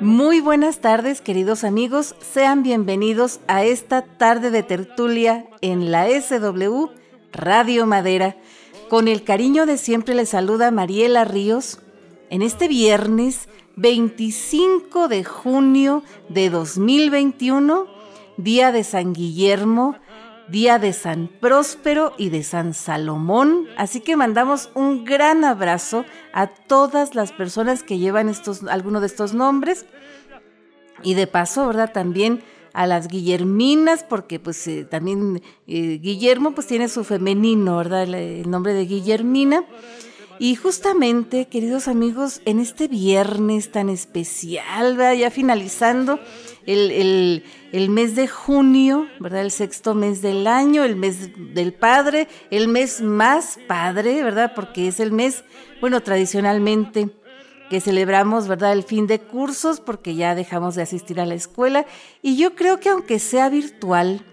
Muy buenas tardes, queridos amigos. Sean bienvenidos a esta tarde de tertulia en la SW Radio Madera. Con el cariño de siempre les saluda Mariela Ríos en este viernes 25 de junio de 2021, día de San Guillermo, día de San Próspero y de San Salomón. Así que mandamos un gran abrazo a todas las personas que llevan estos, alguno de estos nombres. Y de paso, ¿verdad? También a las Guillerminas, porque pues eh, también eh, Guillermo pues tiene su femenino, ¿verdad? El, nombre de Guillermina. Y justamente, queridos amigos, en este viernes tan especial, ¿verdad? ya finalizando el, el, mes de junio, ¿verdad? El sexto mes del año, el mes del padre, el mes más padre, ¿verdad? Porque es el mes, bueno, tradicionalmente que celebramos, ¿verdad? El fin de cursos porque ya dejamos de asistir a la escuela y yo creo que aunque sea virtual,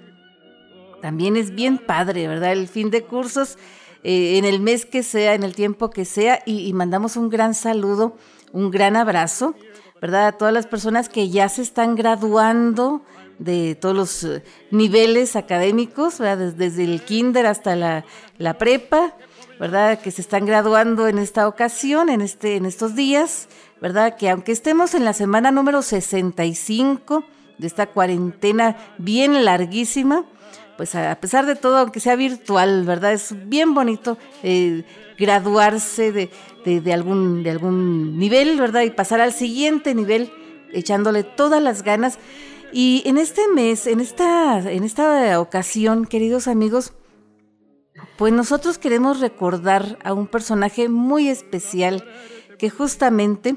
también es bien padre, ¿verdad? El fin de cursos eh, en el mes que sea, en el tiempo que sea y, mandamos un gran saludo, un gran abrazo, ¿verdad? A todas las personas que ya se están graduando de todos los eh, niveles académicos, ¿verdad? Desde, el kinder hasta la, la prepa, ¿verdad? Que se están graduando en esta ocasión, en, este, en estos días, ¿verdad? Que aunque estemos en la semana número 65 de esta cuarentena bien larguísima, pues a pesar de todo, aunque sea virtual, ¿verdad? Es bien bonito eh, graduarse de, de, algún, de algún nivel, ¿verdad? Y pasar al siguiente nivel, echándole todas las ganas. Y en este mes, en esta, en esta ocasión, queridos amigos, pues nosotros queremos recordar a un personaje muy especial que justamente,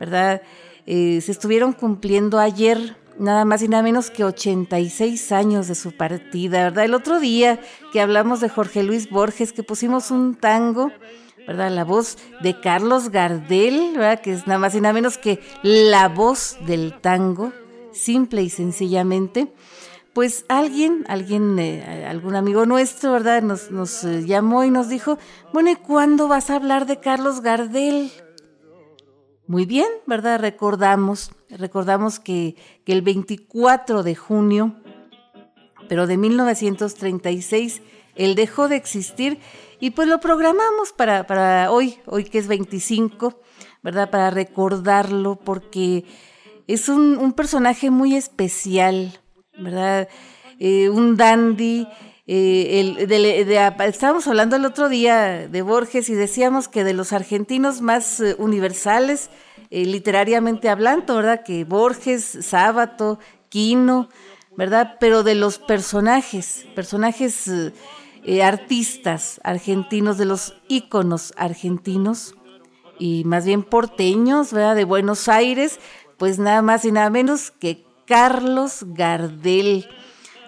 ¿verdad? Eh, se estuvieron cumpliendo ayer nada más y nada menos que 86 años de su partida, ¿verdad? El otro día que hablamos de Jorge Luis Borges, que pusimos un tango, ¿verdad? La voz de Carlos Gardel, ¿verdad? Que es nada más y nada menos que la voz del tango, simple y sencillamente pues alguien, alguien, eh, algún amigo nuestro, ¿verdad? Nos, nos eh, llamó y nos dijo, bueno, ¿y cuándo vas a hablar de Carlos Gardel? Muy bien, ¿verdad? Recordamos, recordamos que, que el 24 de junio, pero de 1936, él dejó de existir y pues lo programamos para, para hoy, hoy que es 25, ¿verdad? Para recordarlo porque es un, personaje muy especial, ¿verdad? Eh, un dandy. Eh, estábamos hablando el otro día de Borges y decíamos que de los argentinos más eh, universales, literariamente hablando, ¿verdad? Que Borges, Sábato, Quino, ¿verdad? Pero de los personajes, personajes artistas argentinos, de los íconos argentinos y más bien porteños, ¿verdad? De Buenos Aires, pues nada más y nada menos que Carlos Gardel,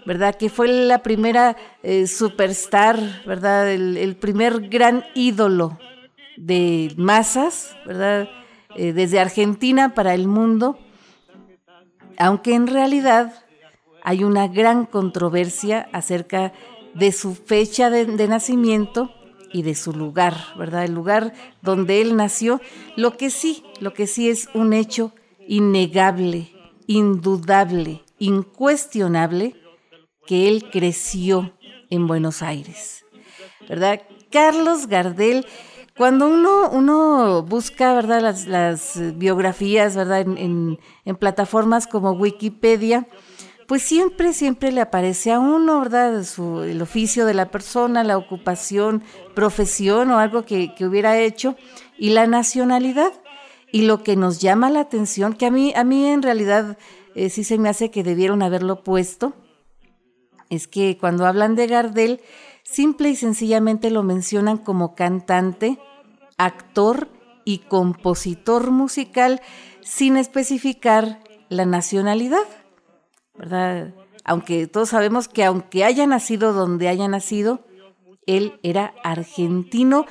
¿verdad? Que fue la primera eh, superstar, ¿verdad? El, primer gran ídolo de masas, ¿verdad? Eh, desde Argentina para el mundo, aunque en realidad hay una gran controversia acerca de su fecha de, de nacimiento y de su lugar, ¿verdad? El lugar donde él nació. Lo que sí, lo que sí es un hecho innegable indudable, incuestionable, que él creció en Buenos Aires. ¿Verdad? Carlos Gardel, cuando uno, uno busca ¿verdad? Las, biografías ¿verdad? En, plataformas como Wikipedia, pues siempre, siempre le aparece a uno, ¿verdad? el oficio de la persona, la ocupación, profesión o algo que, que hubiera hecho y la nacionalidad. Y lo que nos llama la atención, que a mí, a mí en realidad eh, sí se me hace que debieron haberlo puesto, es que cuando hablan de Gardel, simple y sencillamente lo mencionan como cantante, actor y compositor musical sin especificar la nacionalidad, ¿verdad? Aunque todos sabemos que aunque haya nacido donde haya nacido, él era argentino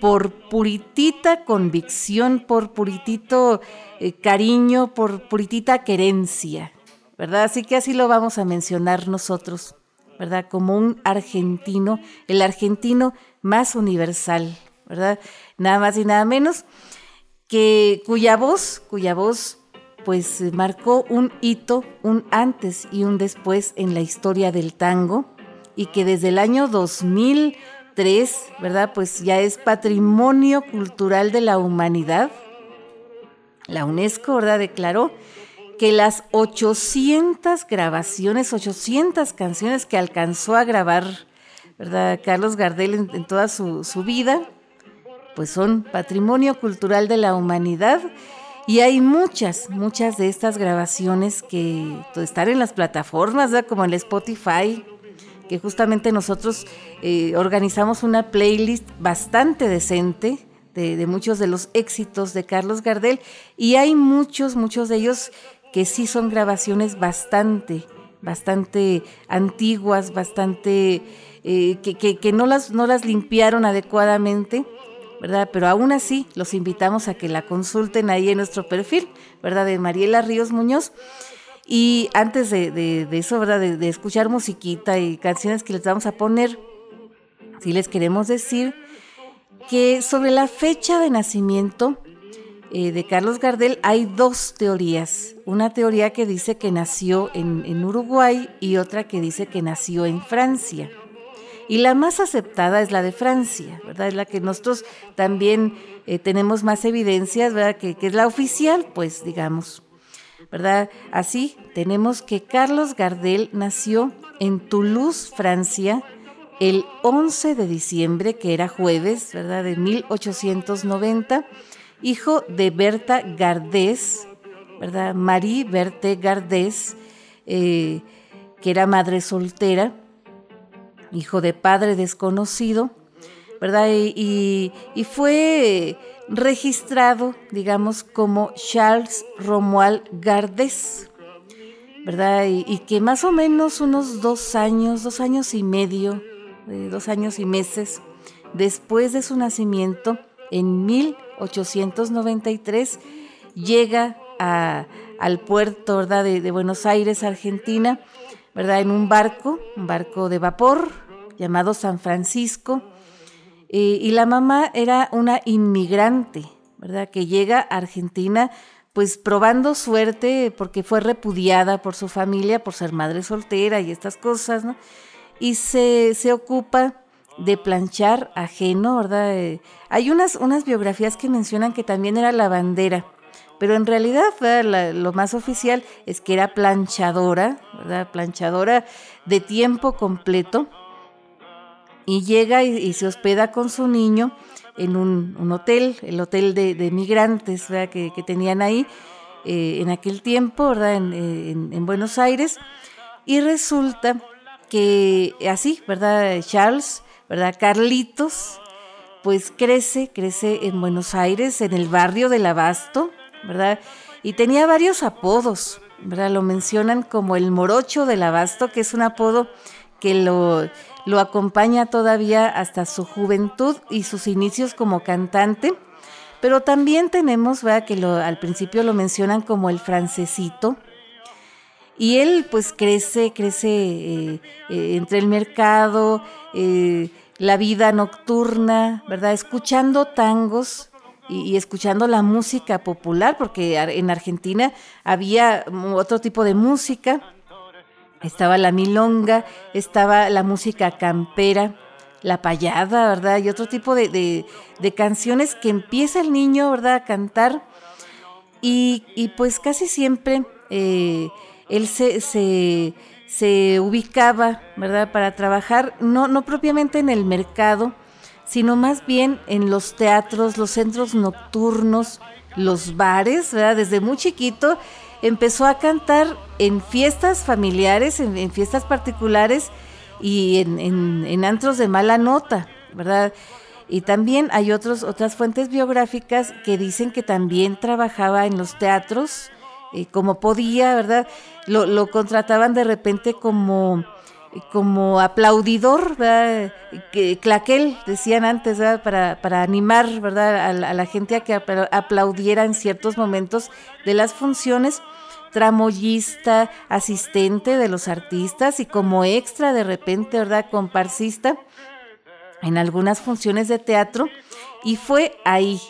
por puritita convicción, por puritito eh, cariño, por puritita querencia, ¿verdad? Así que así lo vamos a mencionar nosotros, ¿verdad? Como un argentino, el argentino más universal, ¿verdad? Nada más y nada menos. que, cuya voz, cuya voz pues marcó un hito, un antes y un después en la historia del tango y que desde el año 2003, ¿verdad? Pues ya es patrimonio cultural de la humanidad. La UNESCO, ¿verdad? Declaró que las 800 grabaciones, 800 canciones que alcanzó a grabar, ¿verdad? Carlos Gardel en, toda su, su vida, pues son patrimonio cultural de la humanidad. Y hay muchas, muchas de estas grabaciones que están en las plataformas, como en el Spotify, que justamente nosotros eh, organizamos una playlist bastante decente de, muchos de los éxitos de Carlos Gardel. Y hay muchos, muchos de ellos que sí son grabaciones bastante, bastante antiguas, bastante, eh, que, que, no, las, no las limpiaron adecuadamente ¿verdad? Pero aún así los invitamos a que la consulten ahí en nuestro perfil, ¿verdad? De Mariela Ríos Muñoz. Y antes de, eso, ¿verdad? De, escuchar musiquita y canciones que les vamos a poner, sí les queremos decir que sobre la fecha de nacimiento eh, de Carlos Gardel hay dos teorías. Una teoría que dice que nació en Uruguay y otra que dice que nació en Francia. Y la más aceptada es la de Francia, ¿verdad? Es la que nosotros también eh, tenemos más evidencias, ¿verdad? Que, es la oficial, pues digamos, ¿verdad? Así tenemos que Carlos Gardel nació en Toulouse, Francia, el 11 de diciembre, que era jueves, ¿verdad? De 1890, hijo de Berta Gardés, ¿verdad? Marie Berthe Gardés, eh, que era madre soltera hijo de padre desconocido, ¿verdad? Y, fue registrado, digamos, como Charles Romuald Gardés, ¿verdad? Y, que más o menos unos dos años, dos años y medio, eh, dos años y meses después de su nacimiento, en 1893, llega al puerto. De, de Buenos Aires, Argentina, ¿verdad? En un barco, un barco de vapor, llamado San Francisco, y la mamá era una inmigrante, ¿verdad? Que llega a Argentina pues probando suerte porque fue repudiada por su familia por ser madre soltera y estas cosas, ¿no? Y se, ocupa de planchar ajeno, ¿verdad? Eh, hay unas, unas biografías que mencionan que también era lavandera, pero en realidad lo más oficial es que era planchadora, ¿verdad? Planchadora de tiempo completo y llega y, se hospeda con su niño en un, hotel, el hotel de, migrantes Que, tenían ahí eh, en aquel tiempo, ¿verdad? En, Buenos Aires. Y resulta que así, ¿verdad? Charles, ¿verdad? Carlitos, pues crece, crece en Buenos Aires, en el barrio del Abasto, ¿verdad? Y tenía varios apodos, ¿verdad? Lo mencionan como el morocho del Abasto, que es un apodo que lo lo acompaña todavía hasta su juventud y sus inicios como cantante. Pero también tenemos, vea que lo, al principio lo mencionan como el francesito. Y él pues crece, crece eh, eh, entre el mercado, eh, la vida nocturna, ¿verdad? Escuchando tangos y, y, escuchando la música popular, porque en Argentina había otro tipo de música estaba la milonga, estaba la música campera, la payada, ¿verdad? Y otro tipo de, canciones que empieza el niño, ¿verdad?, a cantar. Y, pues casi siempre eh, él se, se, ubicaba, ¿verdad?, para trabajar, no, no propiamente en el mercado, sino más bien en los teatros, los centros nocturnos, los bares, ¿verdad? Desde muy chiquito empezó a cantar en fiestas familiares, en, fiestas particulares y en, antros de mala nota, ¿verdad? Y también hay otros, otras fuentes biográficas que dicen que también trabajaba en los teatros eh, como podía, ¿verdad? Lo, contrataban de repente como, como aplaudidor, ¿verdad? Que, claquel, decían antes, ¿verdad? Para, para animar, ¿verdad? A, a la gente a que aplaudiera en ciertos momentos de las funciones tramoyista, asistente de los artistas y como extra de repente, ¿verdad? Comparsista en algunas funciones de teatro y fue ahí,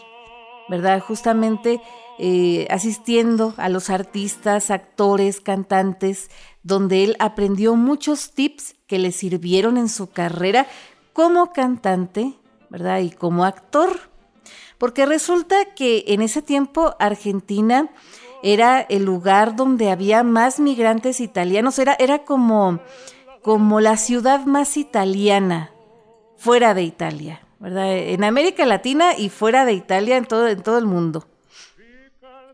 ¿verdad? Justamente eh, asistiendo a los artistas, actores, cantantes, donde él aprendió muchos tips que le sirvieron en su carrera como cantante, ¿verdad? Y como actor. Porque resulta que en ese tiempo Argentina era el lugar donde había más migrantes italianos, era, era como, como la ciudad más italiana fuera de Italia, ¿verdad? En América Latina y fuera de Italia, en todo, en todo el mundo.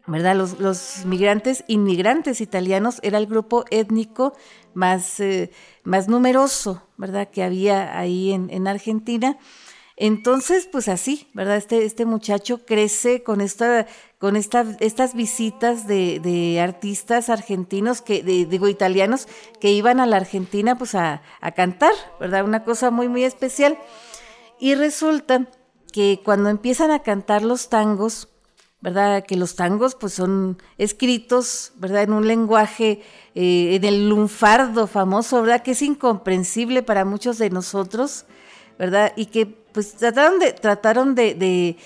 ¿verdad? Los, migrantes, inmigrantes italianos era el grupo étnico más, eh, más numeroso, ¿verdad? Que había ahí en, Argentina. Entonces, pues así, ¿verdad? Este, este muchacho crece con, esta, con estas visitas de, artistas argentinos, que, digo, italianos, que iban a la Argentina pues a, a cantar, ¿verdad? Una cosa muy, muy especial. Y resulta que cuando empiezan a cantar los tangos, ¿verdad? Que los tangos pues son escritos, ¿verdad? En un lenguaje, eh, en el lunfardo famoso, ¿verdad? Que es incomprensible para muchos de nosotros, ¿verdad? Y que pues trataron de,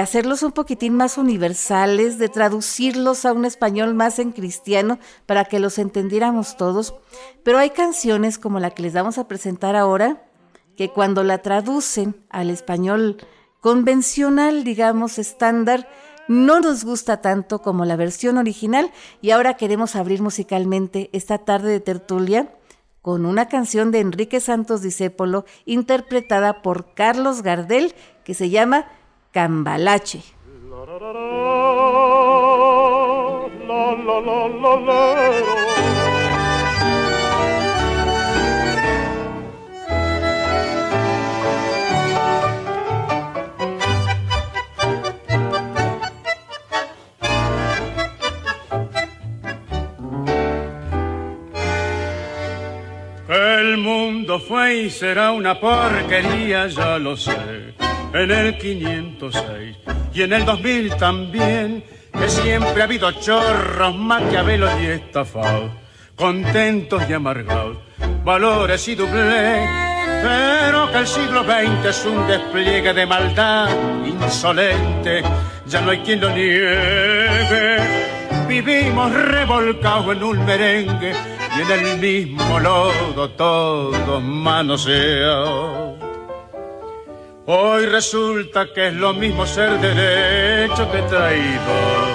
hacerlos un poquitín más universales, de traducirlos a un español más en cristiano para que los entendiéramos todos. Pero hay canciones como la que les vamos a presentar ahora, que cuando la traducen al español convencional, digamos, estándar, no nos gusta tanto como la versión original y ahora queremos abrir musicalmente esta tarde de tertulia con una canción de Enrique Santos Discépolo interpretada por Carlos Gardel que se llama Cambalache. Mundo fue y será una porquería, ya lo sé. En el 506 y en el 2000 también, que siempre ha habido chorros, maquiavelos y estafados, contentos y amargados, valores y doble. Pero que el siglo XX es un despliegue de maldad insolente, ya no hay quien lo niegue. Vivimos revolcados en un merengue y en el mismo lodo todos manoseados. Hoy resulta que es lo mismo ser derecho que traidor.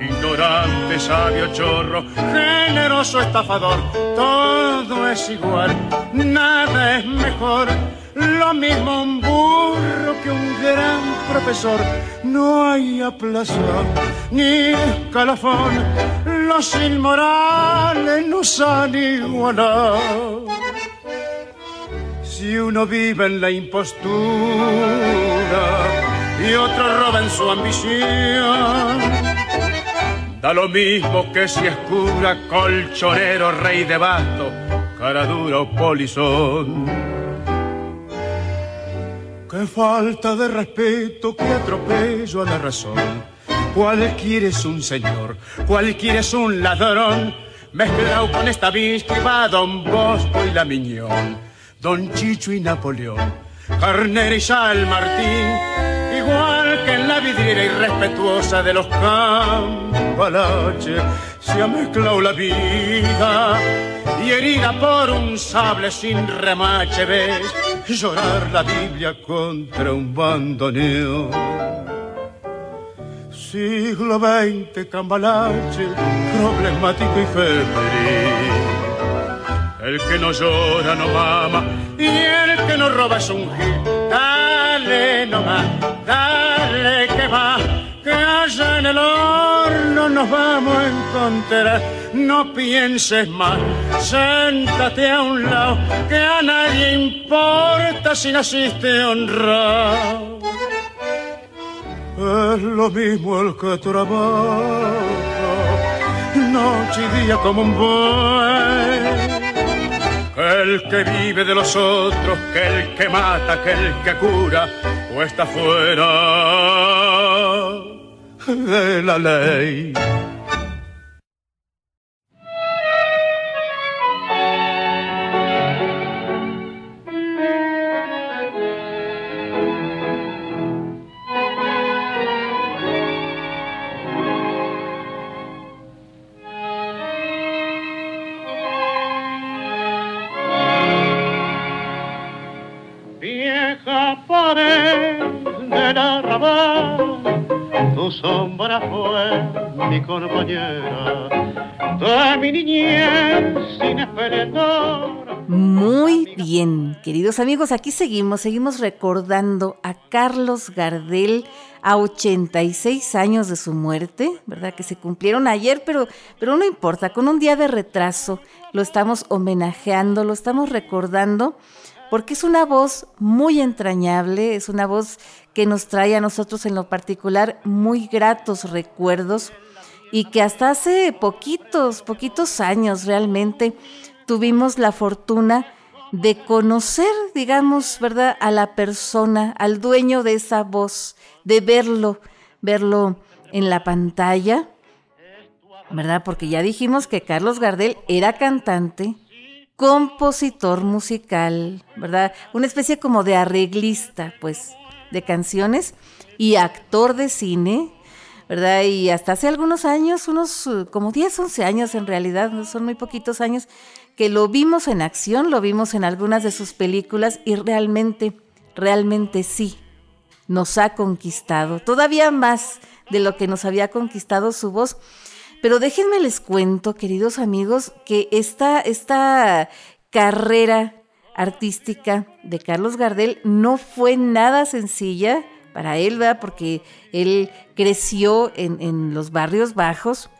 Ignorante, sabio, chorro, generoso, estafador, todo es igual, nada es mejor. Lo mismo un burro que un gran profesor. No hay aplazón ni escalafón los inmorales nos han igualado. Si uno vive en la impostura y otro roba en su ambición, da lo mismo que si es cura, colchonero, rey de basto, cara dura o polizón. Qué falta de respeto, qué atropello a la razón Cualquiera es un señor, cualquiera es un ladrón, mezclado con esta va Don Bosco y la Miñón, Don Chicho y Napoleón, Carnera y Sal Martín, igual que en la vidriera irrespetuosa de los cambalaches, se ha mezclado la vida y herida por un sable sin remache ves llorar la Biblia contra un bandoneón siglo XX, cambalache, problemático y febril. El que no llora no mama y el que no roba es un gil. Dale nomás, dale que va, que allá en el horno nos vamos a encontrar. No pienses más, siéntate a un lado, que a nadie importa si naciste honrado es lo mismo el que trabaja noche y día como un buey. Que el que vive de los otros, que el que mata, que el que cura, o está fuera de la ley. Sombra fue mi compañera de mi niñez sin. Muy bien, queridos amigos, aquí seguimos, seguimos recordando a Carlos Gardel a 86 años de su muerte, ¿verdad? Que se cumplieron ayer, pero, pero no importa, con un día de retraso lo estamos homenajeando, lo estamos recordando, porque es una voz muy entrañable, es una voz que nos trae a nosotros en lo particular muy gratos recuerdos y que hasta hace poquitos, poquitos años realmente tuvimos la fortuna de conocer, digamos, ¿verdad?, a la persona, al dueño de esa voz, de verlo, verlo en la pantalla, ¿verdad? Porque ya dijimos que Carlos Gardel era cantante, compositor musical, ¿verdad? Una especie como de arreglista, pues, de canciones y actor de cine, ¿verdad? Y hasta hace algunos años, unos como 10, 11 años en realidad, son muy poquitos años, que lo vimos en acción, lo vimos en algunas de sus películas y realmente, realmente sí, nos ha conquistado, todavía más de lo que nos había conquistado su voz. Pero déjenme les cuento, queridos amigos, que esta, esta carrera artística de Carlos Gardel no fue nada sencilla para él, ¿verdad? Porque él creció en, los barrios bajos,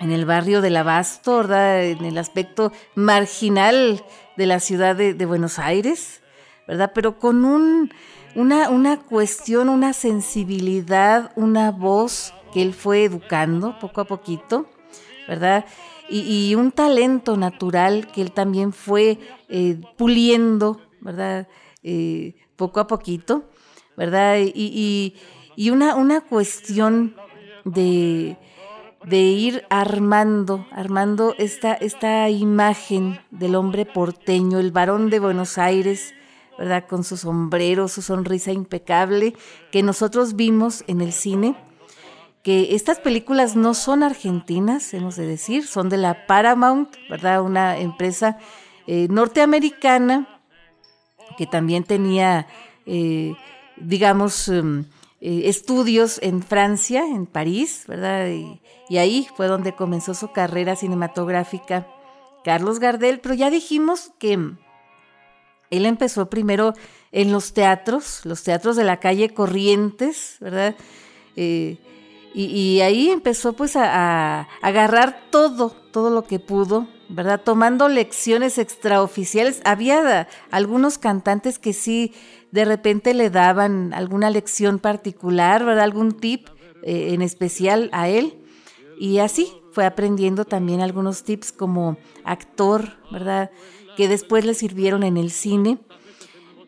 en el barrio del Abasto, ¿verdad? En el aspecto marginal de la ciudad de, Buenos Aires, ¿verdad? Pero con un, una, una cuestión, una sensibilidad, una voz que él fue educando poco a poquito, ¿verdad? Y, un talento natural que él también fue eh, puliendo, ¿verdad? Eh, poco a poquito, ¿verdad? Y, una, una, cuestión de, de, ir armando, armando esta, esta imagen del hombre porteño, el varón de Buenos Aires, ¿verdad? Con su sombrero, su sonrisa impecable, que nosotros vimos en el cine que estas películas no son argentinas, hemos de decir, son de la Paramount, ¿verdad? Una empresa eh, norteamericana que también tenía, eh, digamos, em, eh, estudios en Francia, en París, ¿verdad? Y, y, ahí fue donde comenzó su carrera cinematográfica Carlos Gardel, pero ya dijimos que él empezó primero en los teatros, los teatros de la calle Corrientes, ¿verdad? Y, ahí empezó pues a, agarrar todo, todo lo que pudo, ¿verdad? Tomando lecciones extraoficiales. Había algunos cantantes que sí de repente le daban alguna lección particular, ¿verdad? Algún tip eh, en especial a él. Y así fue aprendiendo también algunos tips como actor, ¿verdad? Que después le sirvieron en el cine.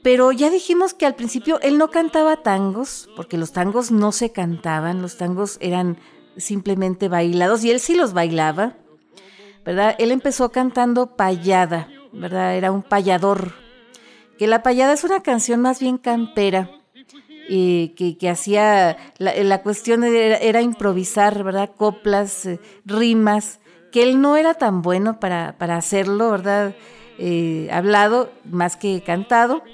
Pero ya dijimos que al principio él no cantaba tangos, porque los tangos no se cantaban, los tangos eran simplemente bailados y él sí los bailaba, ¿verdad? Él empezó cantando payada, ¿verdad? Era un payador, que la payada es una canción más bien campera, y que, hacía, la, cuestión era, improvisar, ¿verdad? Coplas, eh, rimas, que él no era tan bueno para, para hacerlo, ¿verdad? Eh, hablado más que cantado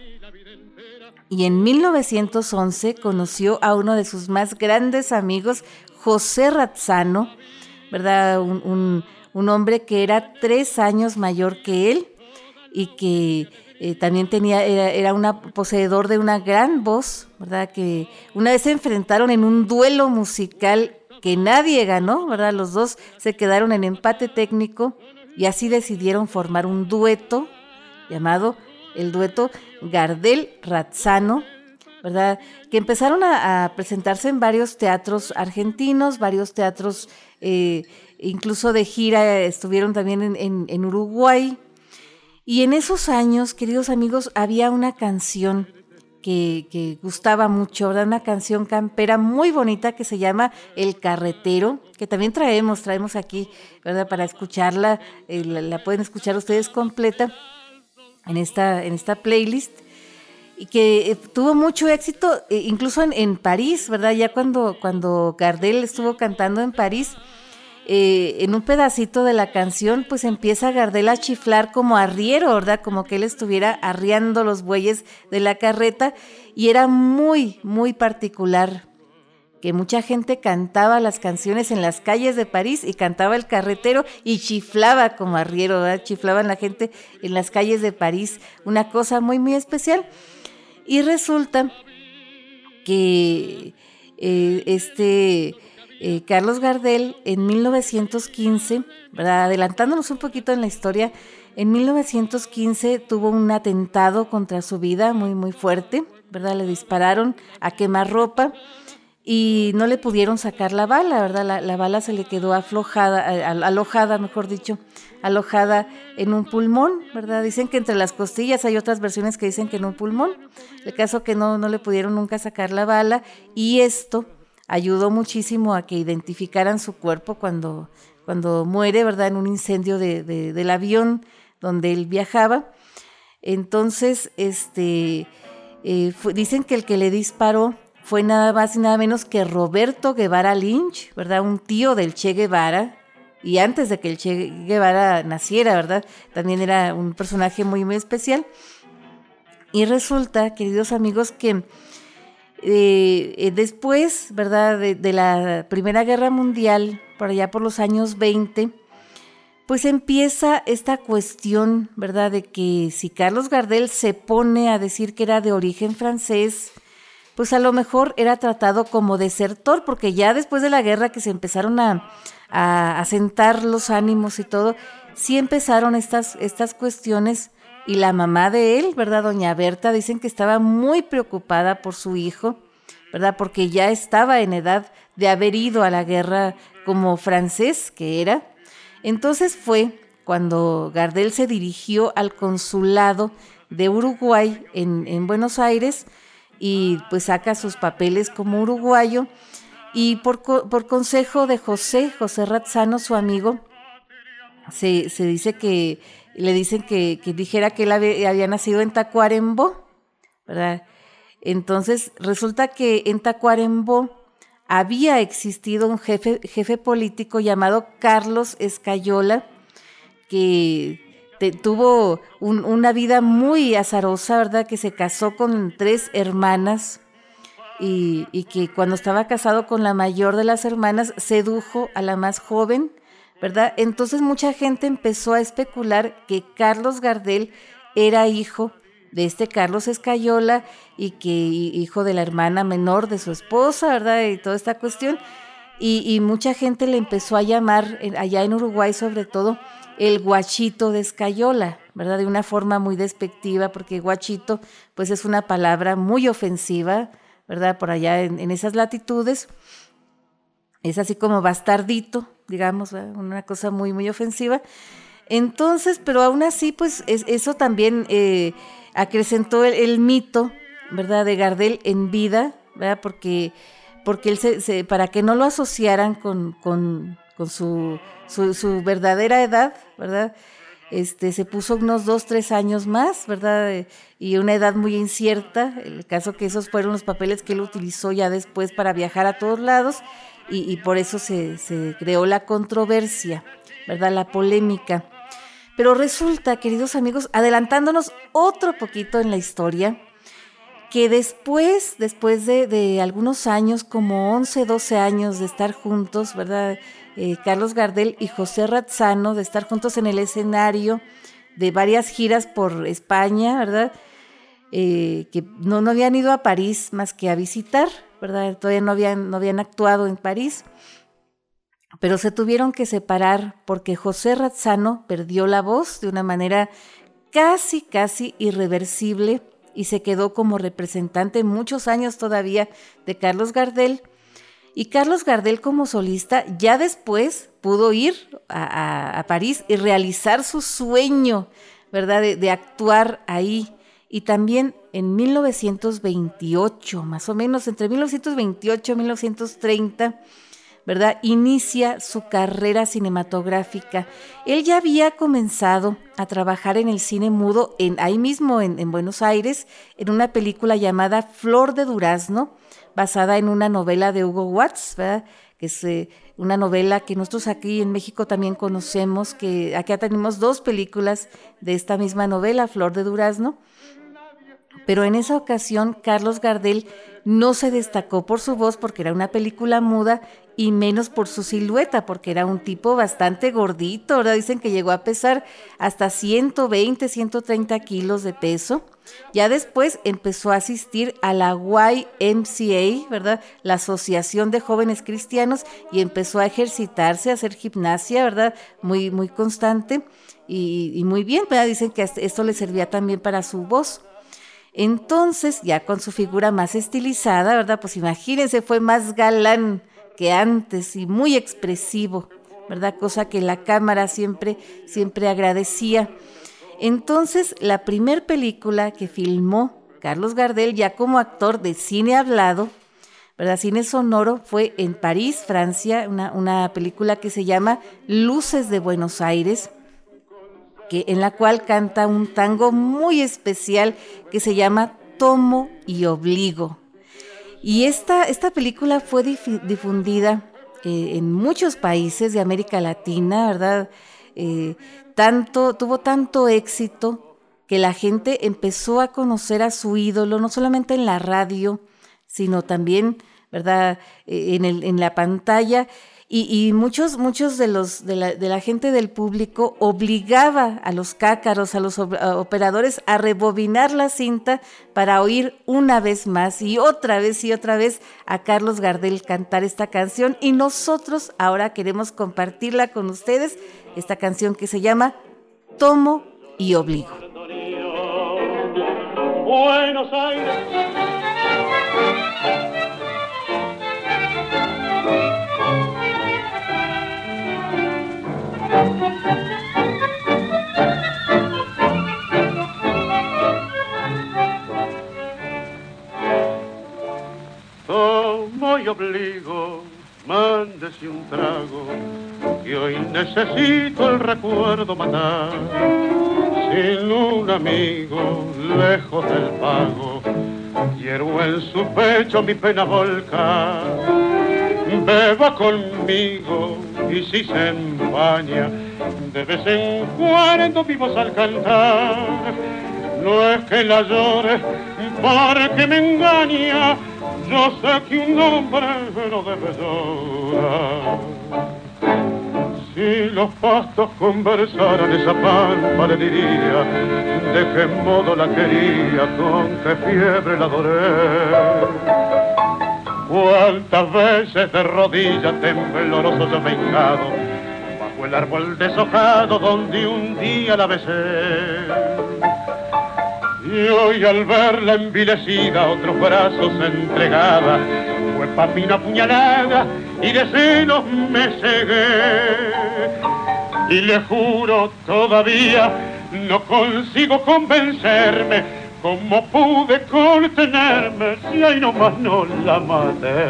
y en 1911 conoció a uno de sus más grandes amigos, José Razzano, ¿verdad? Un, hombre que era tres años mayor que él y que eh, también tenía, era, era una poseedor de una gran voz, ¿verdad? Que una vez se enfrentaron en un duelo musical que nadie ganó, ¿verdad? Los dos se quedaron en empate técnico y así decidieron formar un dueto llamado el dueto Gardel-Razzano, ¿verdad? Que empezaron a, presentarse en varios teatros argentinos, varios teatros, eh, incluso de gira, estuvieron también en, Uruguay. Y en esos años, queridos amigos, había una canción que, gustaba mucho, ¿verdad? Una canción campera muy bonita que se llama El Carretero, que también traemos, traemos aquí, ¿verdad? Para escucharla, eh, la pueden escuchar ustedes completa en esta, en esta playlist y que eh, tuvo mucho éxito, eh, incluso en, París, ¿verdad? Ya cuando, cuando Gardel estuvo cantando en París, eh, en un pedacito de la canción, pues empieza Gardel a chiflar como arriero, ¿verdad? Como que él estuviera arriando los bueyes de la carreta y era muy, muy particular que mucha gente cantaba las canciones en las calles de París y cantaba el carretero y chiflaba como arriero, ¿verdad? chiflaban la gente en las calles de París, una cosa muy, muy especial. Y resulta que eh, este eh, Carlos Gardel en 1915, ¿verdad? adelantándonos un poquito en la historia, en 1915 tuvo un atentado contra su vida muy, muy fuerte, ¿verdad? Le dispararon a quemar ropa y no le pudieron sacar la bala, ¿verdad? La, bala se le quedó aflojada, alojada, mejor dicho, alojada en un pulmón, ¿verdad? Dicen que entre las costillas hay otras versiones que dicen que en un pulmón. El caso que no, no le pudieron nunca sacar la bala y esto ayudó muchísimo a que identificaran su cuerpo cuando, cuando muere, ¿verdad? En un incendio de, del avión donde él viajaba. Entonces, este, eh, dicen que el que le disparó fue nada más y nada menos que Roberto Guevara Lynch, ¿verdad? Un tío del Che Guevara. Y antes de que el Che Guevara naciera, ¿verdad? También era un personaje muy, muy especial. Y resulta, queridos amigos, que eh, eh, después, ¿verdad? De, de, la Primera Guerra Mundial, por allá por los años 20, pues empieza esta cuestión, ¿verdad? De que si Carlos Gardel se pone a decir que era de origen francés, pues a lo mejor era tratado como desertor, porque ya después de la guerra que se empezaron a, a, sentar los ánimos y todo, sí empezaron estas, estas cuestiones y la mamá de él, ¿verdad? Doña Berta, dicen que estaba muy preocupada por su hijo, ¿verdad? Porque ya estaba en edad de haber ido a la guerra como francés que era. Entonces fue cuando Gardel se dirigió al consulado de Uruguay en, en Buenos Aires, y pues saca sus papeles como uruguayo. Y por, por consejo de José, José Razzano, su amigo, se, dice que le dicen que, dijera que él había, nacido en Tacuarembó, ¿verdad? Entonces resulta que en Tacuarembó había existido un jefe, jefe político llamado Carlos Escayola, que tuvo una vida muy azarosa, ¿verdad? Que se casó con tres hermanas y, que cuando estaba casado con la mayor de las hermanas sedujo a la más joven, ¿verdad? Entonces mucha gente empezó a especular que Carlos Gardel era hijo de este Carlos Escayola y que hijo de la hermana menor de su esposa, ¿verdad? Y toda esta cuestión. Y mucha gente le empezó a llamar, allá en Uruguay sobre todo, el guachito de escayola, ¿verdad? De una forma muy despectiva, porque guachito, pues es una palabra muy ofensiva, ¿verdad? Por allá en, esas latitudes. Es así como bastardito, digamos, una cosa muy, muy ofensiva. Entonces, pero aún así, pues eso también eh, acrecentó el, mito, ¿verdad? De Gardel en vida, ¿verdad? Porque, porque él se, para que no lo asociaran con, con su su, verdadera edad, ¿verdad? Este, se puso unos dos, tres años más, ¿verdad? Y una edad muy incierta, el caso que esos fueron los papeles que él utilizó ya después para viajar a todos lados y, por eso se, se, creó la controversia, ¿verdad? La polémica. Pero resulta, queridos amigos, adelantándonos otro poquito en la historia, que después, después de, de algunos años, como 11, 12 años de estar juntos, ¿verdad? Eh, Carlos Gardel y José Razzano de estar juntos en el escenario de varias giras por España, ¿verdad? Eh, que no, no, habían ido a París más que a visitar, ¿verdad? Todavía no habían, no habían actuado en París, pero se tuvieron que separar porque José Razzano perdió la voz de una manera casi, casi irreversible y se quedó como representante muchos años todavía de Carlos Gardel y Carlos Gardel como solista ya después pudo ir a, París y realizar su sueño, ¿verdad? De, actuar ahí. Y también en 1928, más o menos entre 1928 y 1930, ¿verdad? Inicia su carrera cinematográfica. Él ya había comenzado a trabajar en el cine mudo en, ahí mismo en, en Buenos Aires, en una película llamada Flor de Durazno, basada en una novela de Hugo Watts, que es eh, una novela que nosotros aquí en México también conocemos, que acá tenemos dos películas de esta misma novela, Flor de Durazno. Pero en esa ocasión Carlos Gardel no se destacó por su voz porque era una película muda y menos por su silueta, porque era un tipo bastante gordito, ¿verdad? Dicen que llegó a pesar hasta 120, 130 kilos de peso. Ya después empezó a asistir a la YMCA, ¿verdad? La Asociación de Jóvenes Cristianos, y empezó a ejercitarse, a hacer gimnasia, ¿verdad? Muy, muy constante y, muy bien, ¿verdad? Dicen que esto le servía también para su voz. Entonces, ya con su figura más estilizada, ¿verdad? Pues imagínense, fue más galán que antes y muy expresivo, ¿verdad? Cosa que la cámara siempre, siempre agradecía. Entonces, la primer película que filmó Carlos Gardel ya como actor de cine hablado, ¿verdad? Cine sonoro, fue en París, Francia, una, una película que se llama Luces de Buenos Aires, que, en la cual canta un tango muy especial que se llama Tomo y Obligo. Y esta, esta película fue difundida eh, en muchos países de América Latina, ¿verdad? Eh, tanto, tuvo tanto éxito que la gente empezó a conocer a su ídolo, no solamente en la radio, sino también, ¿verdad?, eh, en, el, en la pantalla. Y, muchos, muchos de, los, de la, gente del público obligaba a los cácaros, a los operadores a rebobinar la cinta para oír una vez más y otra vez y otra vez a Carlos Gardel cantar esta canción. Y nosotros ahora queremos compartirla con ustedes, esta canción que se llama Tomo y Obligo. Buenos Aires. Obligo, mándese un trago, que hoy necesito el recuerdo matar. Sin un amigo, lejos del pago, quiero en su pecho mi pena volcar. Beba conmigo y si se empaña, de vez en cuando vivos al cantar. No es que la llore porque me engaña, yo sé que un hombre no debe llorar. Si los pastos conversaran esa pampa le diría de qué modo la quería, con qué fiebre la adoré. Cuántas veces de rodillas tembloroso yo me bajo el árbol deshojado donde un día la besé y hoy al verla envilecida, otros brazos entregada, fue papina puñalada y de celos me cegué. Y le juro todavía, no consigo convencerme cómo pude contenerme si ahí nomás no la maté.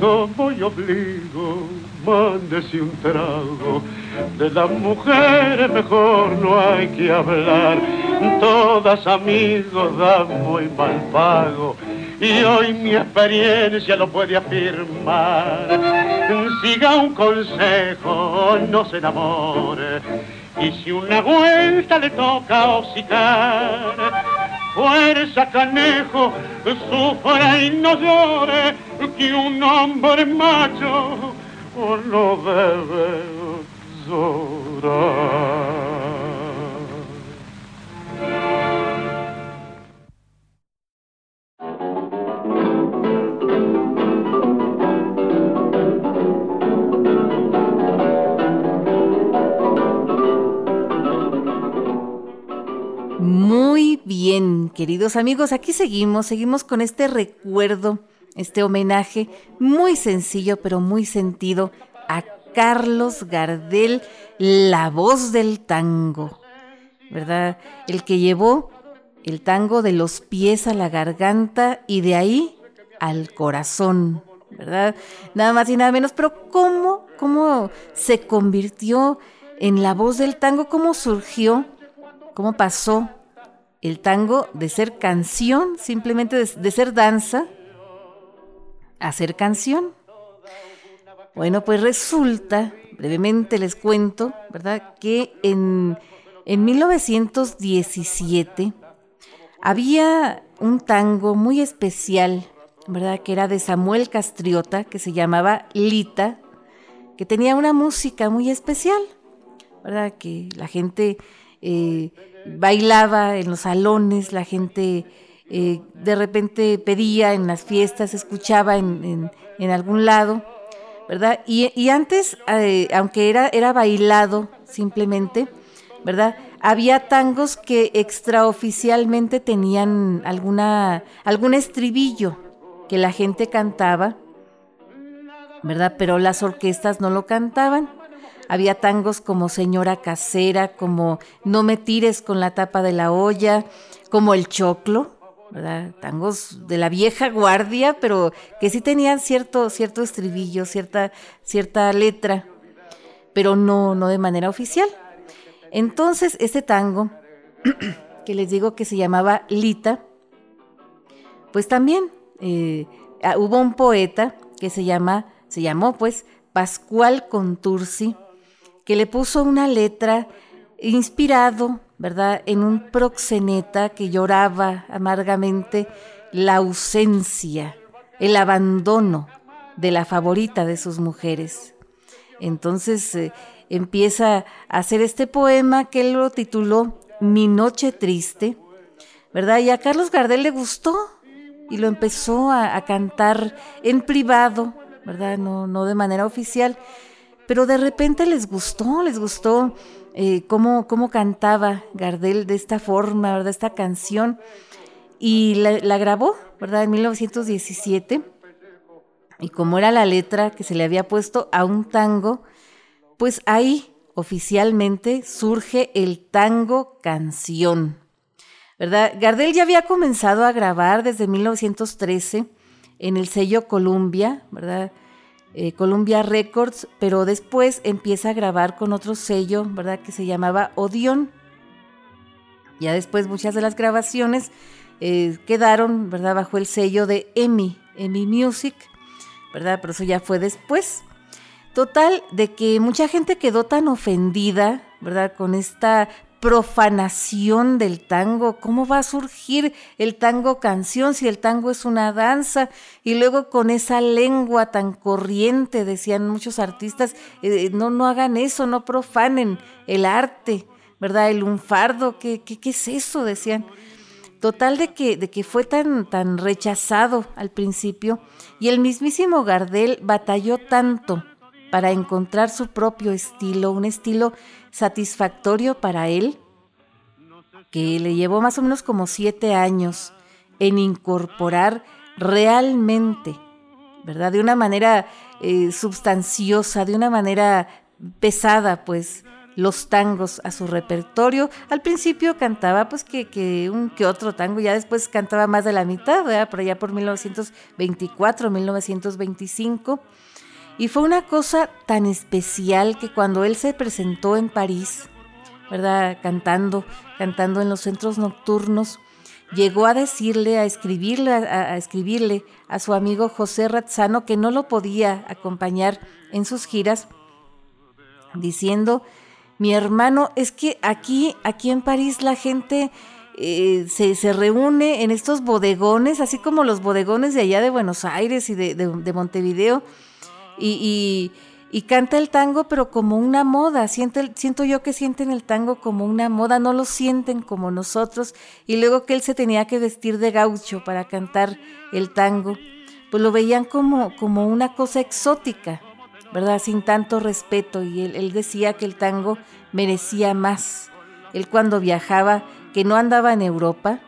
Tomo y obligo, mándese un trago de las mujeres mejor no hay que hablar, todas amigos dan muy mal pago y hoy mi experiencia lo puede afirmar. Siga un consejo, no se enamore y si una vuelta le toca hocicar, fuerza canejo, sufra y no llore, que un hombre macho no debe muy bien, queridos amigos, aquí seguimos, seguimos con este recuerdo, este homenaje muy sencillo pero muy sentido a Carlos Gardel, la voz del tango, ¿verdad? El que llevó el tango de los pies a la garganta y de ahí al corazón, ¿verdad? Nada más y nada menos, pero ¿cómo, cómo se convirtió en la voz del tango? ¿Cómo surgió? ¿Cómo pasó el tango de ser canción, simplemente de, ser danza, a ser canción? Bueno, pues resulta, brevemente les cuento, ¿verdad? Que en, en 1917 había un tango muy especial, ¿verdad? Que era de Samuel Castriota, que se llamaba Lita, que tenía una música muy especial, ¿verdad? Que la gente eh, bailaba en los salones, la gente eh, de repente pedía en las fiestas, escuchaba en, algún lado, ¿verdad? Y, antes, eh, aunque era, era bailado simplemente, ¿verdad? Había tangos que extraoficialmente tenían alguna, algún estribillo que la gente cantaba, ¿verdad? Pero las orquestas no lo cantaban. Había tangos como Señora Casera, como No me tires con la tapa de la olla, como El Choclo, Tangos de la vieja guardia, pero que sí tenían cierto, cierto estribillo, cierta, cierta letra, pero no, no de manera oficial. Entonces, este tango, que les digo que se llamaba Lita, pues también eh, ah, hubo un poeta que se llama, se llamó pues Pascual Contursi, que le puso una letra inspirado ¿verdad? En un proxeneta que lloraba amargamente la ausencia, el abandono de la favorita de sus mujeres. Entonces eh, empieza a hacer este poema que él lo tituló Mi noche triste, ¿verdad? Y a Carlos Gardel le gustó y lo empezó a, a cantar en privado, ¿verdad? No, no de manera oficial, pero de repente les gustó, les gustó eh, cómo, cantaba Gardel de esta forma, de esta canción, y la, grabó, ¿verdad? En 1917, y como era la letra que se le había puesto a un tango, pues ahí oficialmente surge el tango canción, ¿verdad? Gardel ya había comenzado a grabar desde 1913 en el sello Columbia, ¿verdad? Eh, Columbia Records, pero después empieza a grabar con otro sello, ¿verdad? Que se llamaba Odeon. Ya después muchas de las grabaciones eh, quedaron, ¿verdad? Bajo el sello de EMI, EMI Music, ¿verdad? Pero eso ya fue después. Total, de que mucha gente quedó tan ofendida, ¿verdad? Con esta profanación del tango. ¿Cómo va a surgir el tango canción si el tango es una danza? Y luego con esa lengua tan corriente, decían muchos artistas, eh, no, no hagan eso, no profanen el arte, ¿verdad? El lunfardo, ¿qué, qué, qué es eso? Decían. Total de que, de que fue tan, tan rechazado al principio y el mismísimo Gardel batalló tanto para encontrar su propio estilo, un estilo satisfactorio para él, que le llevó más o menos como siete años en incorporar realmente, ¿verdad? De una manera eh, sustanciosa, de una manera pesada, pues, los tangos a su repertorio. Al principio cantaba pues que, un que otro tango, ya después cantaba más de la mitad, ¿verdad? por allá por 1924, 1925. Y fue una cosa tan especial que cuando él se presentó en París, ¿verdad? Cantando, cantando en los centros nocturnos, llegó a decirle, a escribirle, a, escribirle a su amigo José Razzano que no lo podía acompañar en sus giras, diciendo, mi hermano, es que aquí, aquí en París la gente eh, se, reúne en estos bodegones, así como los bodegones de allá de Buenos Aires y de Montevideo, y, canta el tango, pero como una moda. siento yo que sienten el tango como una moda, no lo sienten como nosotros. Y luego que él se tenía que vestir de gaucho para cantar el tango, pues lo veían como, como una cosa exótica, ¿verdad? Sin tanto respeto. Y él, decía que el tango merecía más. Él cuando viajaba, que no andaba en Europa,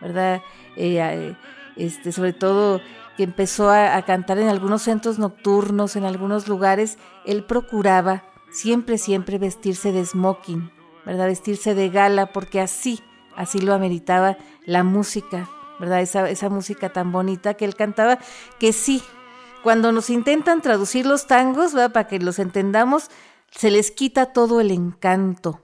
¿verdad? Eh, eh, este, sobre todo que empezó a, cantar en algunos centros nocturnos, en algunos lugares, él procuraba siempre, siempre vestirse de smoking, ¿verdad? Vestirse de gala, porque así, así lo ameritaba la música, ¿verdad? Esa, esa música tan bonita que él cantaba, que sí, cuando nos intentan traducir los tangos, ¿verdad? Para que los entendamos, se les quita todo el encanto,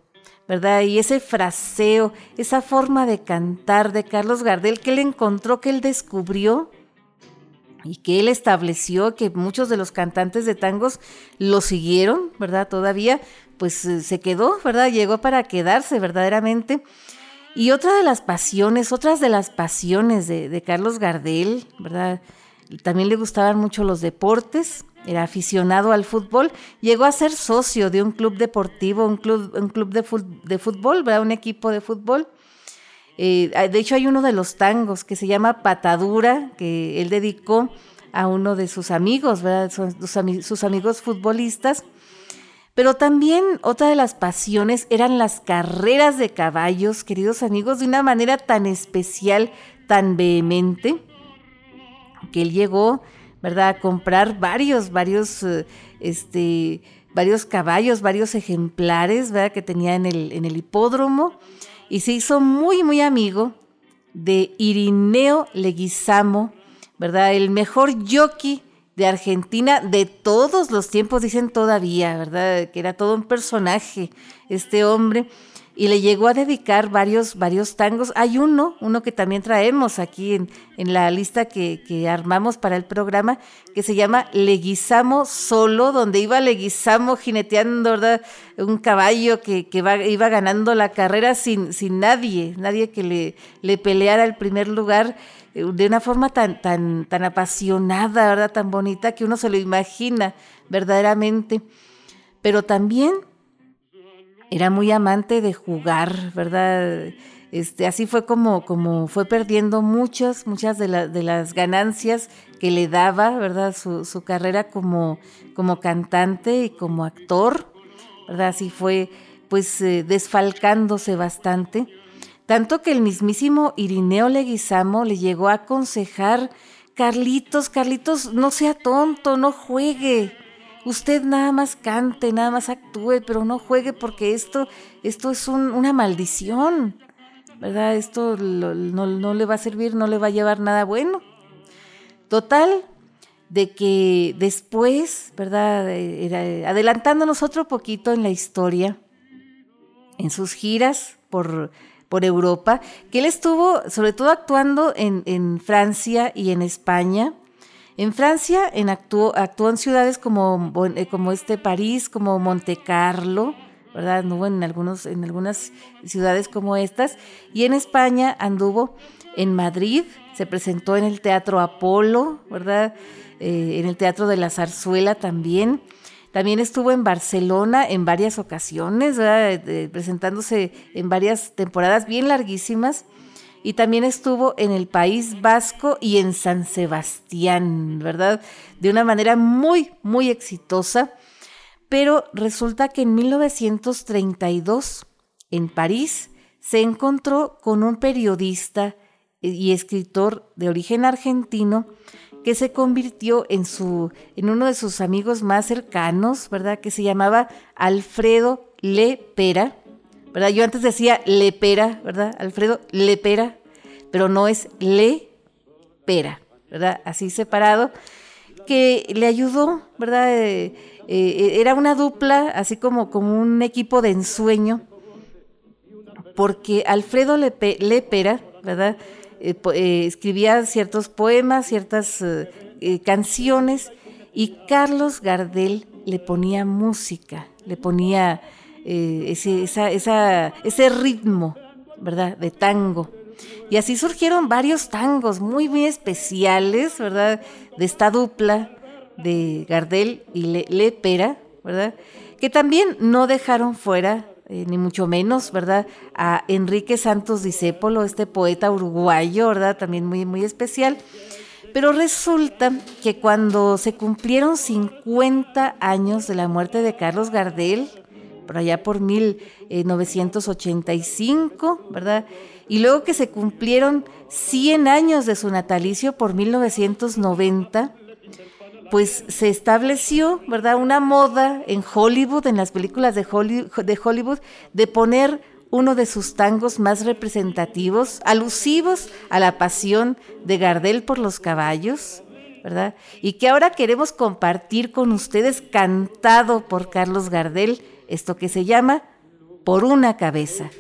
¿verdad? Y ese fraseo, esa forma de cantar de Carlos Gardel que él encontró, que él descubrió, y que él estableció que muchos de los cantantes de tangos lo siguieron, ¿verdad? Todavía, pues eh, se quedó, ¿verdad? Llegó para quedarse verdaderamente. Y otra de las pasiones, otras de las pasiones de, Carlos Gardel, ¿verdad? También le gustaban mucho los deportes, era aficionado al fútbol, llegó a ser socio de un club deportivo, un club, un club de, fútbol, ¿verdad? Un equipo de fútbol. Eh, de hecho, hay uno de los tangos que se llama Patadura, que él dedicó a uno de sus amigos, ¿verdad? sus amigos futbolistas. Pero también otra de las pasiones eran las carreras de caballos, queridos amigos, de una manera tan especial, tan vehemente, que él llegó, ¿verdad?, a comprar varios, varios, eh, este, varios caballos, varios ejemplares, ¿verdad?, que tenía en el hipódromo, y se hizo muy, muy amigo de Irineo Leguizamo, ¿verdad?, el mejor jockey de Argentina de todos los tiempos, dicen todavía, ¿verdad? Que era todo un personaje este hombre. Y le llegó a dedicar varios, varios tangos. Hay uno, uno que también traemos aquí en, en la lista que, que, armamos para el programa, que se llama Leguizamo Solo, donde iba Leguizamo jineteando, ¿verdad? Un caballo que, que iba ganando la carrera sin, sin nadie, nadie que le, le peleara el primer lugar de una forma tan, tan, tan apasionada, ¿verdad? Tan bonita que uno se lo imagina verdaderamente. Pero también era muy amante de jugar, ¿verdad? Este, así fue como, como fue perdiendo muchas, muchas de, de las ganancias que le daba, ¿verdad? Su, su, carrera como, como cantante y como actor, ¿verdad? Así fue, pues, eh, desfalcándose bastante. Tanto que el mismísimo Irineo Leguizamo le llegó a aconsejar, Carlitos, Carlitos, no sea tonto, no juegue. Usted nada más cante, nada más actúe, pero no juegue porque esto, esto es una maldición, ¿verdad? Esto no, le va a servir, no le va a llevar nada bueno. Total, de que después, ¿verdad? adelantándonos otro poquito en la historia, en sus giras por por Europa, que él estuvo sobre todo actuando en, Francia y en España. En Francia actuó, actuó en ciudades como, eh, como este París, como Monte Carlo, ¿verdad? Anduvo en, algunos, en algunas ciudades como estas. Y en España anduvo en Madrid, se presentó en el Teatro Apolo, ¿verdad? Eh, en el Teatro de la Zarzuela también. También estuvo en Barcelona en varias ocasiones, presentándose en varias temporadas bien larguísimas. Y también estuvo en el País Vasco y en San Sebastián, ¿verdad? De una manera muy, muy exitosa. Pero resulta que en 1932, en París, se encontró con un periodista y escritor de origen argentino que se convirtió en, su, en uno de sus amigos más cercanos, ¿verdad? Que se llamaba Alfredo Lepera, ¿verdad? Yo antes decía Lepera, ¿verdad? Alfredo Lepera, pero no es Lepera, ¿verdad? Así separado, que le ayudó, ¿verdad? Eh, eh, era una dupla, así como, como un equipo de ensueño, porque Alfredo Lepera, ¿verdad? Eh, escribía ciertos poemas, ciertas canciones, y Carlos Gardel le ponía música, le ponía ese, ese ritmo, ¿verdad?, de tango. Y así surgieron varios tangos muy, muy especiales, ¿verdad?, de esta dupla de Gardel y Lepera, ¿verdad?, que también no dejaron fuera eh, ni mucho menos, ¿verdad? A Enrique Santos Discépolo, este poeta uruguayo, ¿verdad? También muy, muy especial. Pero resulta que cuando se cumplieron 50 años de la muerte de Carlos Gardel, por allá por 1985, ¿verdad? Y luego que se cumplieron 100 años de su natalicio por 1990, pues se estableció, ¿verdad? Una moda en Hollywood, en las películas de Hollywood, de, poner uno de sus tangos más representativos, alusivos a la pasión de Gardel por los caballos, ¿verdad? Y que ahora queremos compartir con ustedes cantado por Carlos Gardel, esto que se llama Por una cabeza.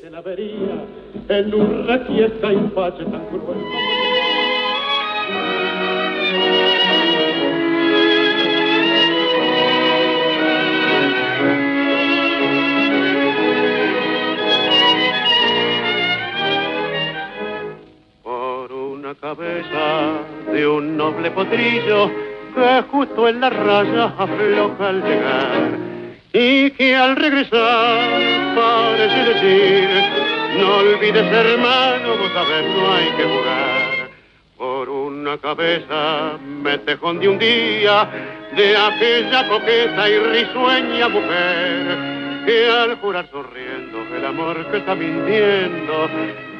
por una cabeza de un noble potrillo que justo en la raya afloja al llegar y que al regresar parece decir no olvides hermano, vos sabes no hay que jugar. Por una cabeza me tejón de un día de aquella coqueta y risueña mujer que al jurar sonriendo el amor que está mintiendo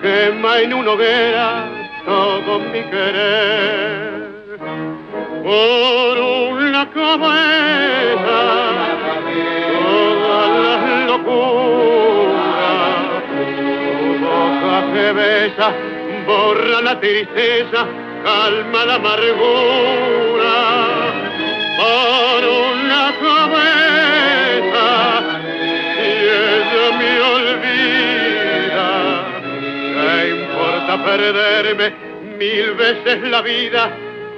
quema en una hoguera todo mi querer. Por una cabeza que besa borra la tristeza calma la amargura. Por una cabeza y ella me olvida ¿qué importa perderme mil veces la vida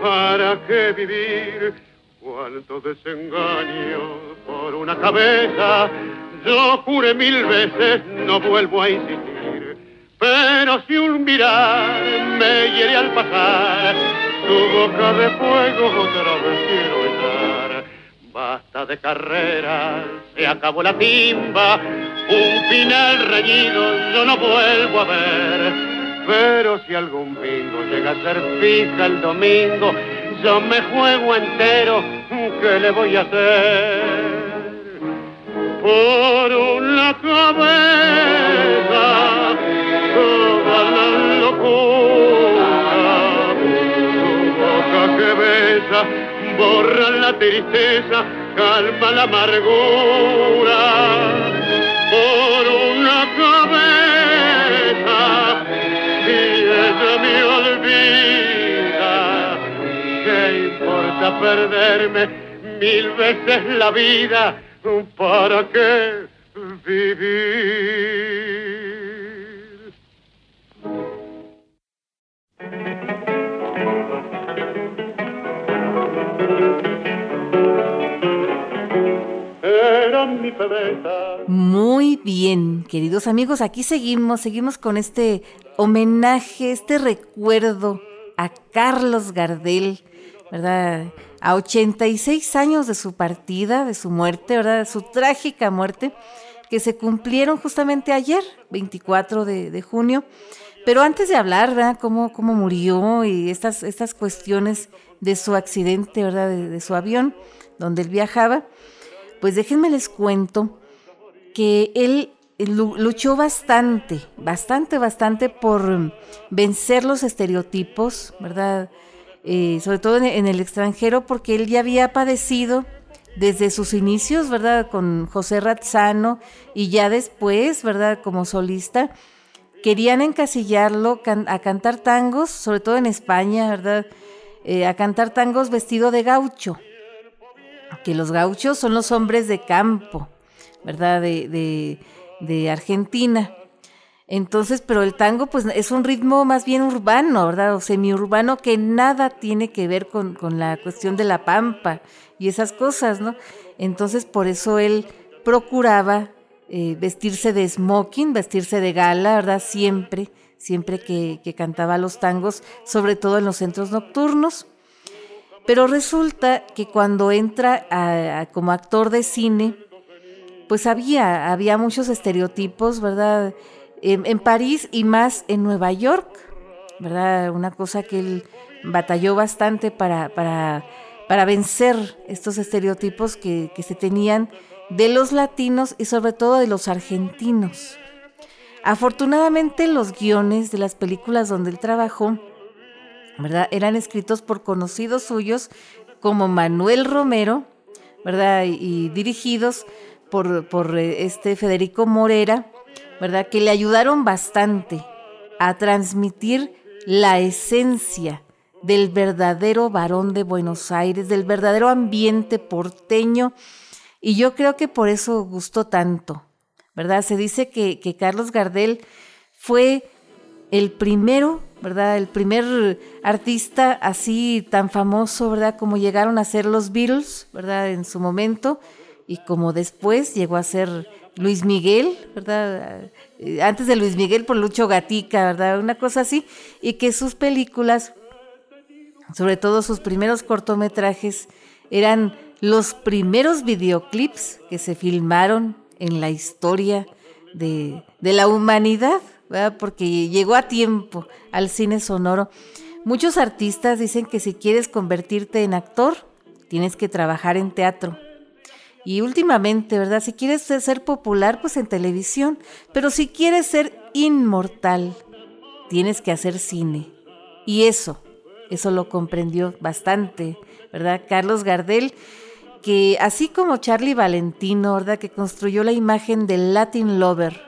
para qué vivir cuánto desengaño por una cabeza yo juré mil veces no vuelvo a insistir pero si un mirar me hiere al pasar, tu boca de fuego otra vez quiero besar. Basta de carreras, se acabó la timba, un final reñido yo no vuelvo a ver. Pero si algún bingo llega a ser fija el domingo, yo me juego entero, ¿qué le voy a hacer? Por una cabeza borra la tristeza, calma la amargura. Por una cabeza, y ella me olvida. ¿Qué importa perderme mil veces la vida? ¿Para qué vivir? Muy bien, queridos amigos, aquí seguimos, seguimos con este homenaje, este recuerdo a Carlos Gardel, ¿verdad? A 86 años de su partida, de su muerte, ¿verdad? Su trágica muerte, que se cumplieron justamente ayer, 24 de, de junio. Pero antes de hablar, ¿verdad? Cómo, cómo murió y estas, estas cuestiones de su accidente, ¿verdad? De, de su avión, donde él viajaba, pues déjenme les cuento que él luchó bastante, bastante, bastante por vencer los estereotipos, ¿verdad? Eh, sobre todo en, el extranjero, porque él ya había padecido desde sus inicios, ¿verdad? Con José Razzano y ya después, ¿verdad? Como solista, querían encasillarlo a cantar tangos, sobre todo en España, ¿verdad? Eh, a cantar tangos vestido de gaucho, que los gauchos son los hombres de campo, ¿verdad? De, de, Argentina. Entonces, pero el tango pues es un ritmo más bien urbano, ¿verdad? O semiurbano que nada tiene que ver con, con, la cuestión de la pampa y esas cosas, ¿no? Entonces, por eso él procuraba eh, vestirse de smoking, vestirse de gala, ¿verdad? Siempre, siempre que, que cantaba los tangos, sobre todo en los centros nocturnos. Pero resulta que cuando entra como actor de cine, pues había, había muchos estereotipos, ¿verdad? En, en, París y más en Nueva York, ¿verdad? Una cosa que él batalló bastante para, para, para vencer estos estereotipos que, que se tenían de los latinos y sobre todo de los argentinos. Afortunadamente los guiones de las películas donde él trabajó, Eran escritos por conocidos suyos como Manuel Romero, ¿verdad? Y, y dirigidos por, por este Federico Morera, ¿verdad? Que le ayudaron bastante a transmitir la esencia del verdadero varón de Buenos Aires, del verdadero ambiente porteño, y yo creo que por eso gustó tanto, ¿verdad? Se dice que, que Carlos Gardel fue el primero, ¿verdad? El primer artista así tan famoso, ¿verdad? Como llegaron a ser los Beatles, ¿verdad? En su momento, y como después llegó a ser Luis Miguel, ¿verdad? Antes de Luis Miguel por Lucho Gatica, ¿verdad? Una cosa así, y que sus películas sobre todo sus primeros cortometrajes, eran los primeros videoclips que se filmaron en la historia de, la humanidad, porque llegó a tiempo al cine sonoro. Muchos artistas dicen que si quieres convertirte en actor, tienes que trabajar en teatro. Y últimamente, ¿verdad? Si quieres ser popular, pues en televisión. Pero si quieres ser inmortal, tienes que hacer cine. Y eso, eso lo comprendió bastante, ¿verdad? Carlos Gardel, que así como Charlie Valentino, ¿verdad? Que construyó la imagen del Latin Lover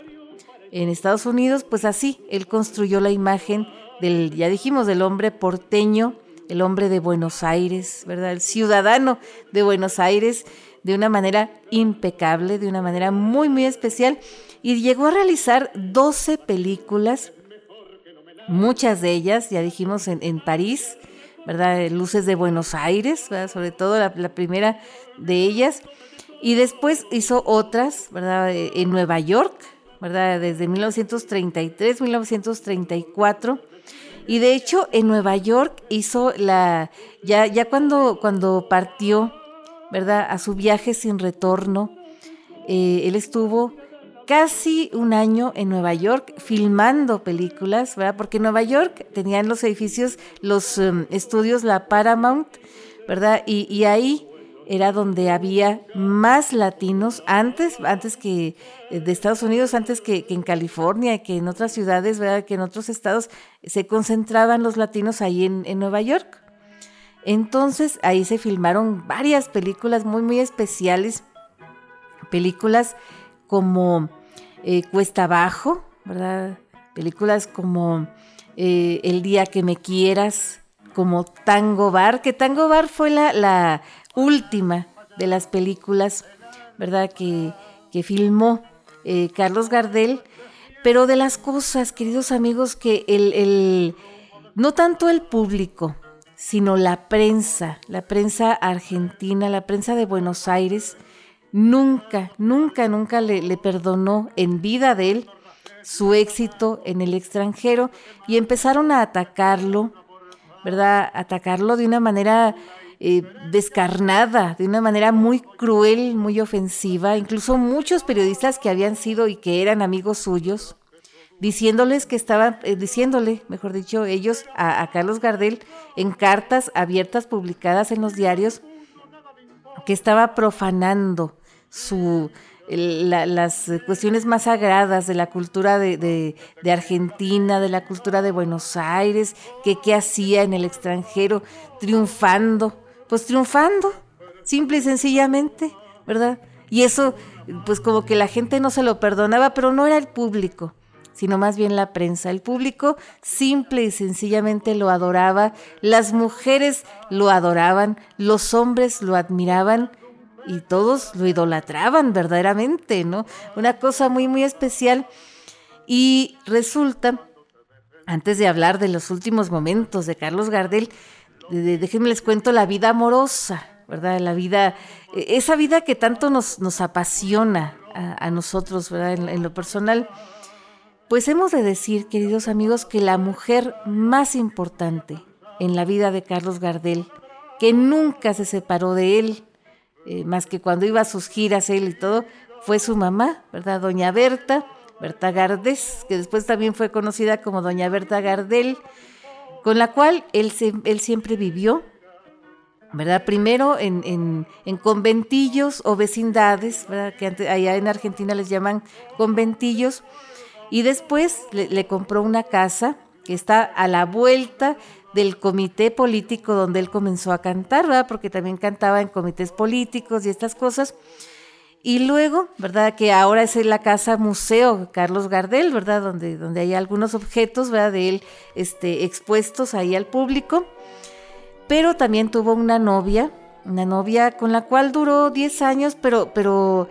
en Estados Unidos, pues así, él construyó la imagen del, ya dijimos, del hombre porteño, el hombre de Buenos Aires, ¿verdad? El ciudadano de Buenos Aires de una manera impecable, de una manera muy, muy especial, y llegó a realizar 12 películas, muchas de ellas, ya dijimos, en, París, ¿verdad? Luces de Buenos Aires, sobre todo la, primera de ellas, y después hizo otras, ¿verdad? En Nueva York, ¿verdad? Desde 1933, 1934. Y de hecho, en Nueva York hizo la. Ya, ya cuando, cuando partió ¿verdad? A su viaje sin retorno. Eh, él estuvo casi un año en Nueva York filmando películas, ¿verdad? Porque en Nueva York tenían los edificios, los em, estudios, la Paramount, ¿verdad? Y, ahí era donde había más latinos antes, antes que eh, de Estados Unidos, antes que, en California, que en otras ciudades, ¿verdad? Que en otros estados se concentraban los latinos ahí en, en Nueva York. Entonces ahí se filmaron varias películas muy, muy especiales. Películas como eh, Cuesta Abajo, ¿verdad? Películas como eh, El Día que Me Quieras, como Tango Bar, que Tango Bar fue la, última de las películas, ¿verdad? Que, que filmó eh, Carlos Gardel. Pero de las cosas, queridos amigos, que el, el no tanto el público, sino la prensa, la prensa argentina, la prensa de Buenos Aires, nunca, nunca, nunca le, perdonó en vida de él su éxito en el extranjero y empezaron a atacarlo, ¿verdad? Atacarlo de una manera eh, descarnada, de una manera muy cruel, muy ofensiva. Incluso muchos periodistas que habían sido y que eran amigos suyos, diciéndoles que estaban, eh, diciéndole, mejor dicho, ellos a, Carlos Gardel en cartas abiertas publicadas en los diarios, que estaba profanando su, las cuestiones más sagradas de la cultura de, de, Argentina, de la cultura de Buenos Aires, que qué hacía en el extranjero, triunfando, pues triunfando, simple y sencillamente, ¿verdad? Y eso, pues como que la gente no se lo perdonaba, pero no era el público sino más bien la prensa. El público simple y sencillamente lo adoraba, las mujeres lo adoraban, los hombres lo admiraban y todos lo idolatraban verdaderamente, ¿no? Una cosa muy, muy especial. Y resulta, antes de hablar de los últimos momentos de Carlos Gardel, déjenme les cuento la vida amorosa, ¿verdad? La vida, e, esa vida que tanto nos, nos apasiona a, nosotros, ¿verdad? en lo personal. Pues hemos de decir, queridos amigos, que la mujer más importante en la vida de Carlos Gardel, que nunca se separó de él, eh, más que cuando iba a sus giras él y todo, fue su mamá, ¿verdad? Doña Berta, Berta Gardés, que después también fue conocida como Doña Berta Gardel, con la cual él, él siempre vivió, ¿verdad? Primero en, en, conventillos o vecindades, ¿verdad? Que allá en Argentina les llaman conventillos, y después le, compró una casa que está a la vuelta del comité político donde él comenzó a cantar, ¿verdad? Porque también cantaba en comités políticos y estas cosas. Y luego, ¿verdad? Que ahora es la casa museo Carlos Gardel, ¿verdad? Donde, donde hay algunos objetos, ¿verdad? De él este, expuestos ahí al público. Pero también tuvo una novia una novia con la cual duró 10 años, pero, pero,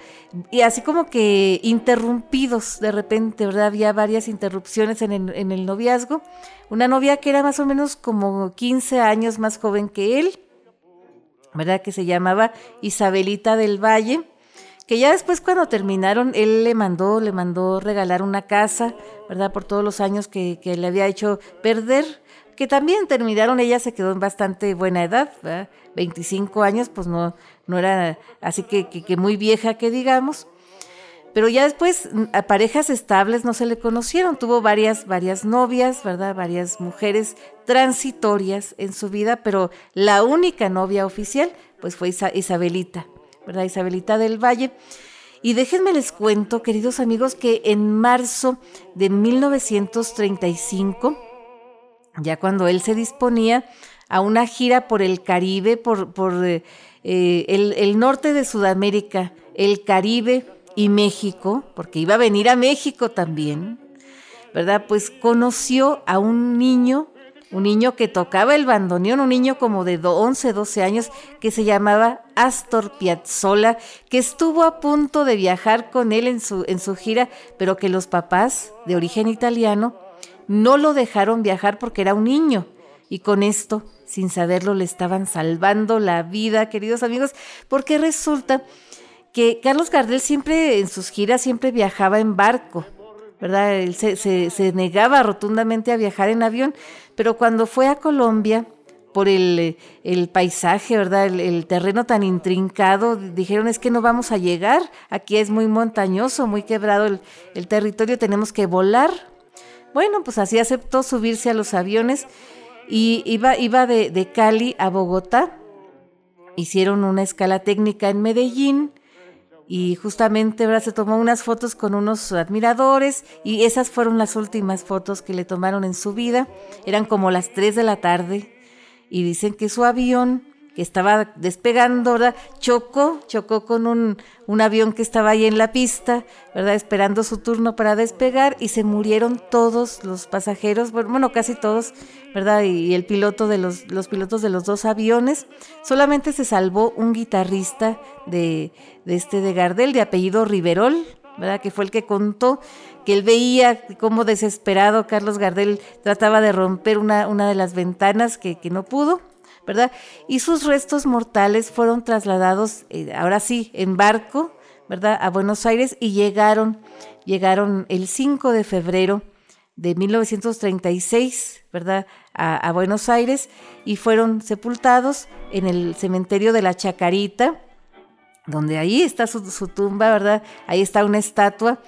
y así como que interrumpidos de repente, ¿verdad? Había varias interrupciones en el, en el noviazgo. Una novia que era más o menos como 15 años más joven que él, ¿verdad? Que se llamaba Isabelita del Valle, que ya después cuando terminaron, él le mandó, le mandó regalar una casa, ¿verdad? Por todos los años que, que le había hecho perder que también terminaron, ella se quedó en bastante buena edad, 25 años, pues no, no era así que, que, muy vieja que digamos. Pero ya después a parejas estables no se le conocieron, tuvo varias, varias novias, ¿verdad? Varias mujeres transitorias en su vida, pero la única novia oficial pues fue Isabelita, ¿verdad? Isabelita del Valle. Y déjenme les cuento, queridos amigos, que en marzo de 1935, ya cuando él se disponía a una gira por el Caribe, por, eh, eh, el norte de Sudamérica, el Caribe y México, porque iba a venir a México también, ¿verdad? Pues conoció a un niño un niño que tocaba el bandoneón, un niño como de 11, 12 años, que se llamaba Astor Piazzolla, que estuvo a punto de viajar con él en su, en su gira, pero que los papás de origen italiano no lo dejaron viajar porque era un niño. Y con esto, sin saberlo, le estaban salvando la vida, queridos amigos, porque resulta que Carlos Gardel siempre en sus giras siempre viajaba en barco. ¿verdad? Él se, se, negaba rotundamente a viajar en avión, pero cuando fue a Colombia, por el, paisaje, ¿verdad? El, terreno tan intrincado, dijeron es que no vamos a llegar, aquí es muy montañoso, muy quebrado el, territorio, tenemos que volar. Bueno, pues así aceptó subirse a los aviones y iba, iba de, de Cali a Bogotá, hicieron una escala técnica en Medellín, y justamente se tomó unas fotos con unos admiradores y esas fueron las últimas fotos que le tomaron en su vida. Eran como las 3 de la tarde y dicen que su avión estaba despegando, ¿verdad? Chocó, chocó con un, un, avión que estaba ahí en la pista, ¿verdad? Esperando su turno para despegar y se murieron todos los pasajeros, bueno, casi todos, ¿verdad? Y, el piloto de los, los pilotos de los dos aviones. Solamente se salvó un guitarrista de, de este de Gardel, de apellido Riverol, ¿verdad? Que fue el que contó que él veía cómo desesperado Carlos Gardel trataba de romper una, una de las ventanas que, que no pudo ¿verdad? Y sus restos mortales fueron trasladados, eh, ahora sí, en barco, ¿verdad? A Buenos Aires y llegaron, llegaron el 5 de febrero de 1936, ¿verdad? A, Buenos Aires y fueron sepultados en el cementerio de la Chacarita, donde ahí está su, tumba, ¿verdad? Ahí está una estatua.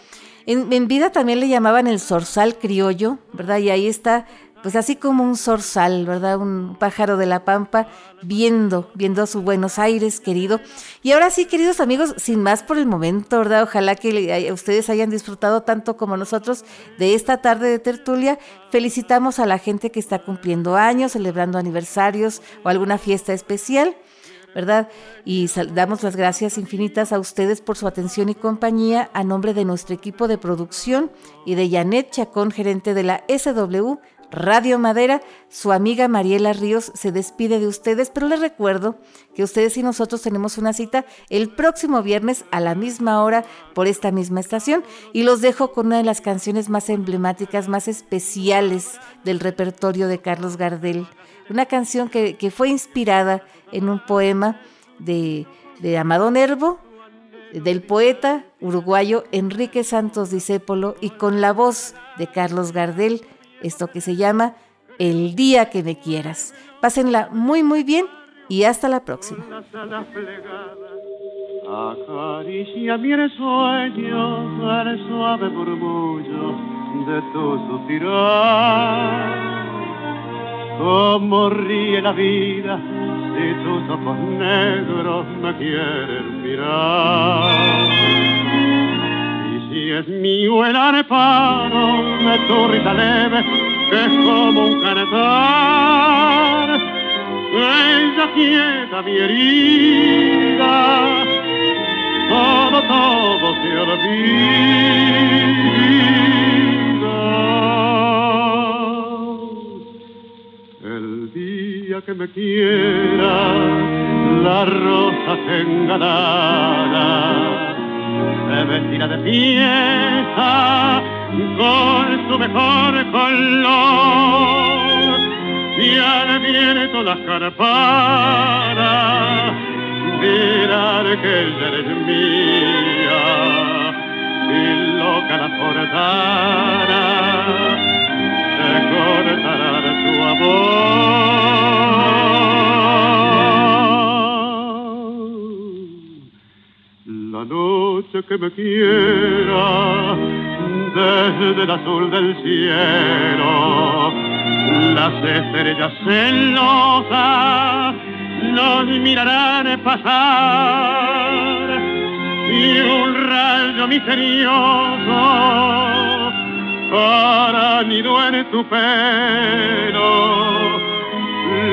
En, en, vida también le llamaban el zorzal criollo, ¿verdad? Y ahí está pues así como un zorzal, ¿verdad? Un pájaro de la pampa viendo, viendo a su Buenos Aires, querido. Y ahora sí, queridos amigos, sin más por el momento, ¿verdad? Ojalá que ustedes hayan disfrutado tanto como nosotros de esta tarde de tertulia. Felicitamos a la gente que está cumpliendo años, celebrando aniversarios o alguna fiesta especial. ¿verdad? Y damos las gracias infinitas a ustedes por su atención y compañía a nombre de nuestro equipo de producción y de Janet Chacón, gerente de la SW Radio Madera, su amiga Mariela Ríos se despide de ustedes, pero les recuerdo que ustedes y nosotros tenemos una cita el próximo viernes a la misma hora por esta misma estación y los dejo con una de las canciones más emblemáticas, más especiales del repertorio de Carlos Gardel. Una canción que, fue inspirada en un poema de, de Amado Nervo, del poeta uruguayo Enrique Santos Discépolo y con la voz de Carlos Gardel esto que se llama El día que me quieras. Pásenla muy muy bien y hasta la próxima. Acaricia mi sueño al suave murmullo de tu suspirar. Como ríe la vida si tus ojos negros me quieren mirar y es mío el arpano de tu risa leve, que es como un cantar. Ella quieta mi herida, todo, todo se olvida. El día que me quiera, la rosa enganada se vestirá de fiesta con su mejor color. Y al viento las carparas dirán que ella eres mía. Y loca la portara se cortará su amor que me quiera desde el azul del cielo. Las estrellas celosas nos mirarán pasar y un rayo misterioso para nido en tu pelo.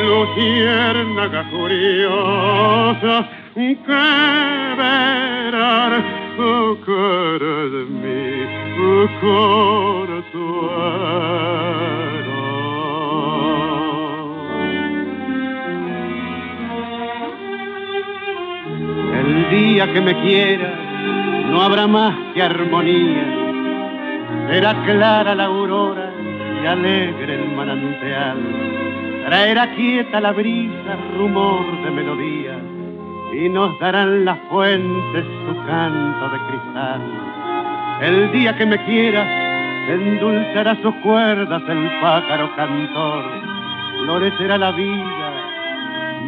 Luciérnaga curiosa que verán cara de mí, oh, El día que me quiera no habrá más que armonía. Será clara la aurora y alegre el manantial. Traerá quieta la brisa, rumor de melodía y nos darán las fuentes su canto de cristal. El día que me quieras, endulzará sus cuerdas el pájaro cantor, florecerá la vida,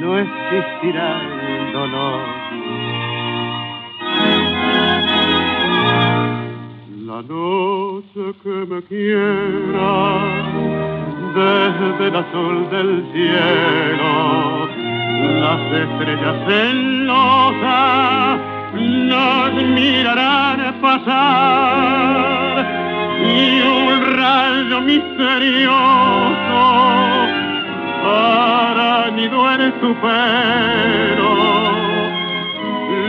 no existirá el dolor. La noche que me quiera, desde el azul del cielo, las estrellas celosas nos mirarán pasar y un rayo misterioso hará nido en tu pelo.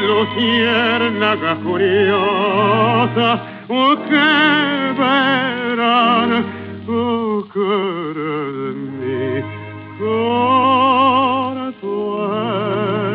Luciérnaga curiosa oh, que verán oh, cara de mí one.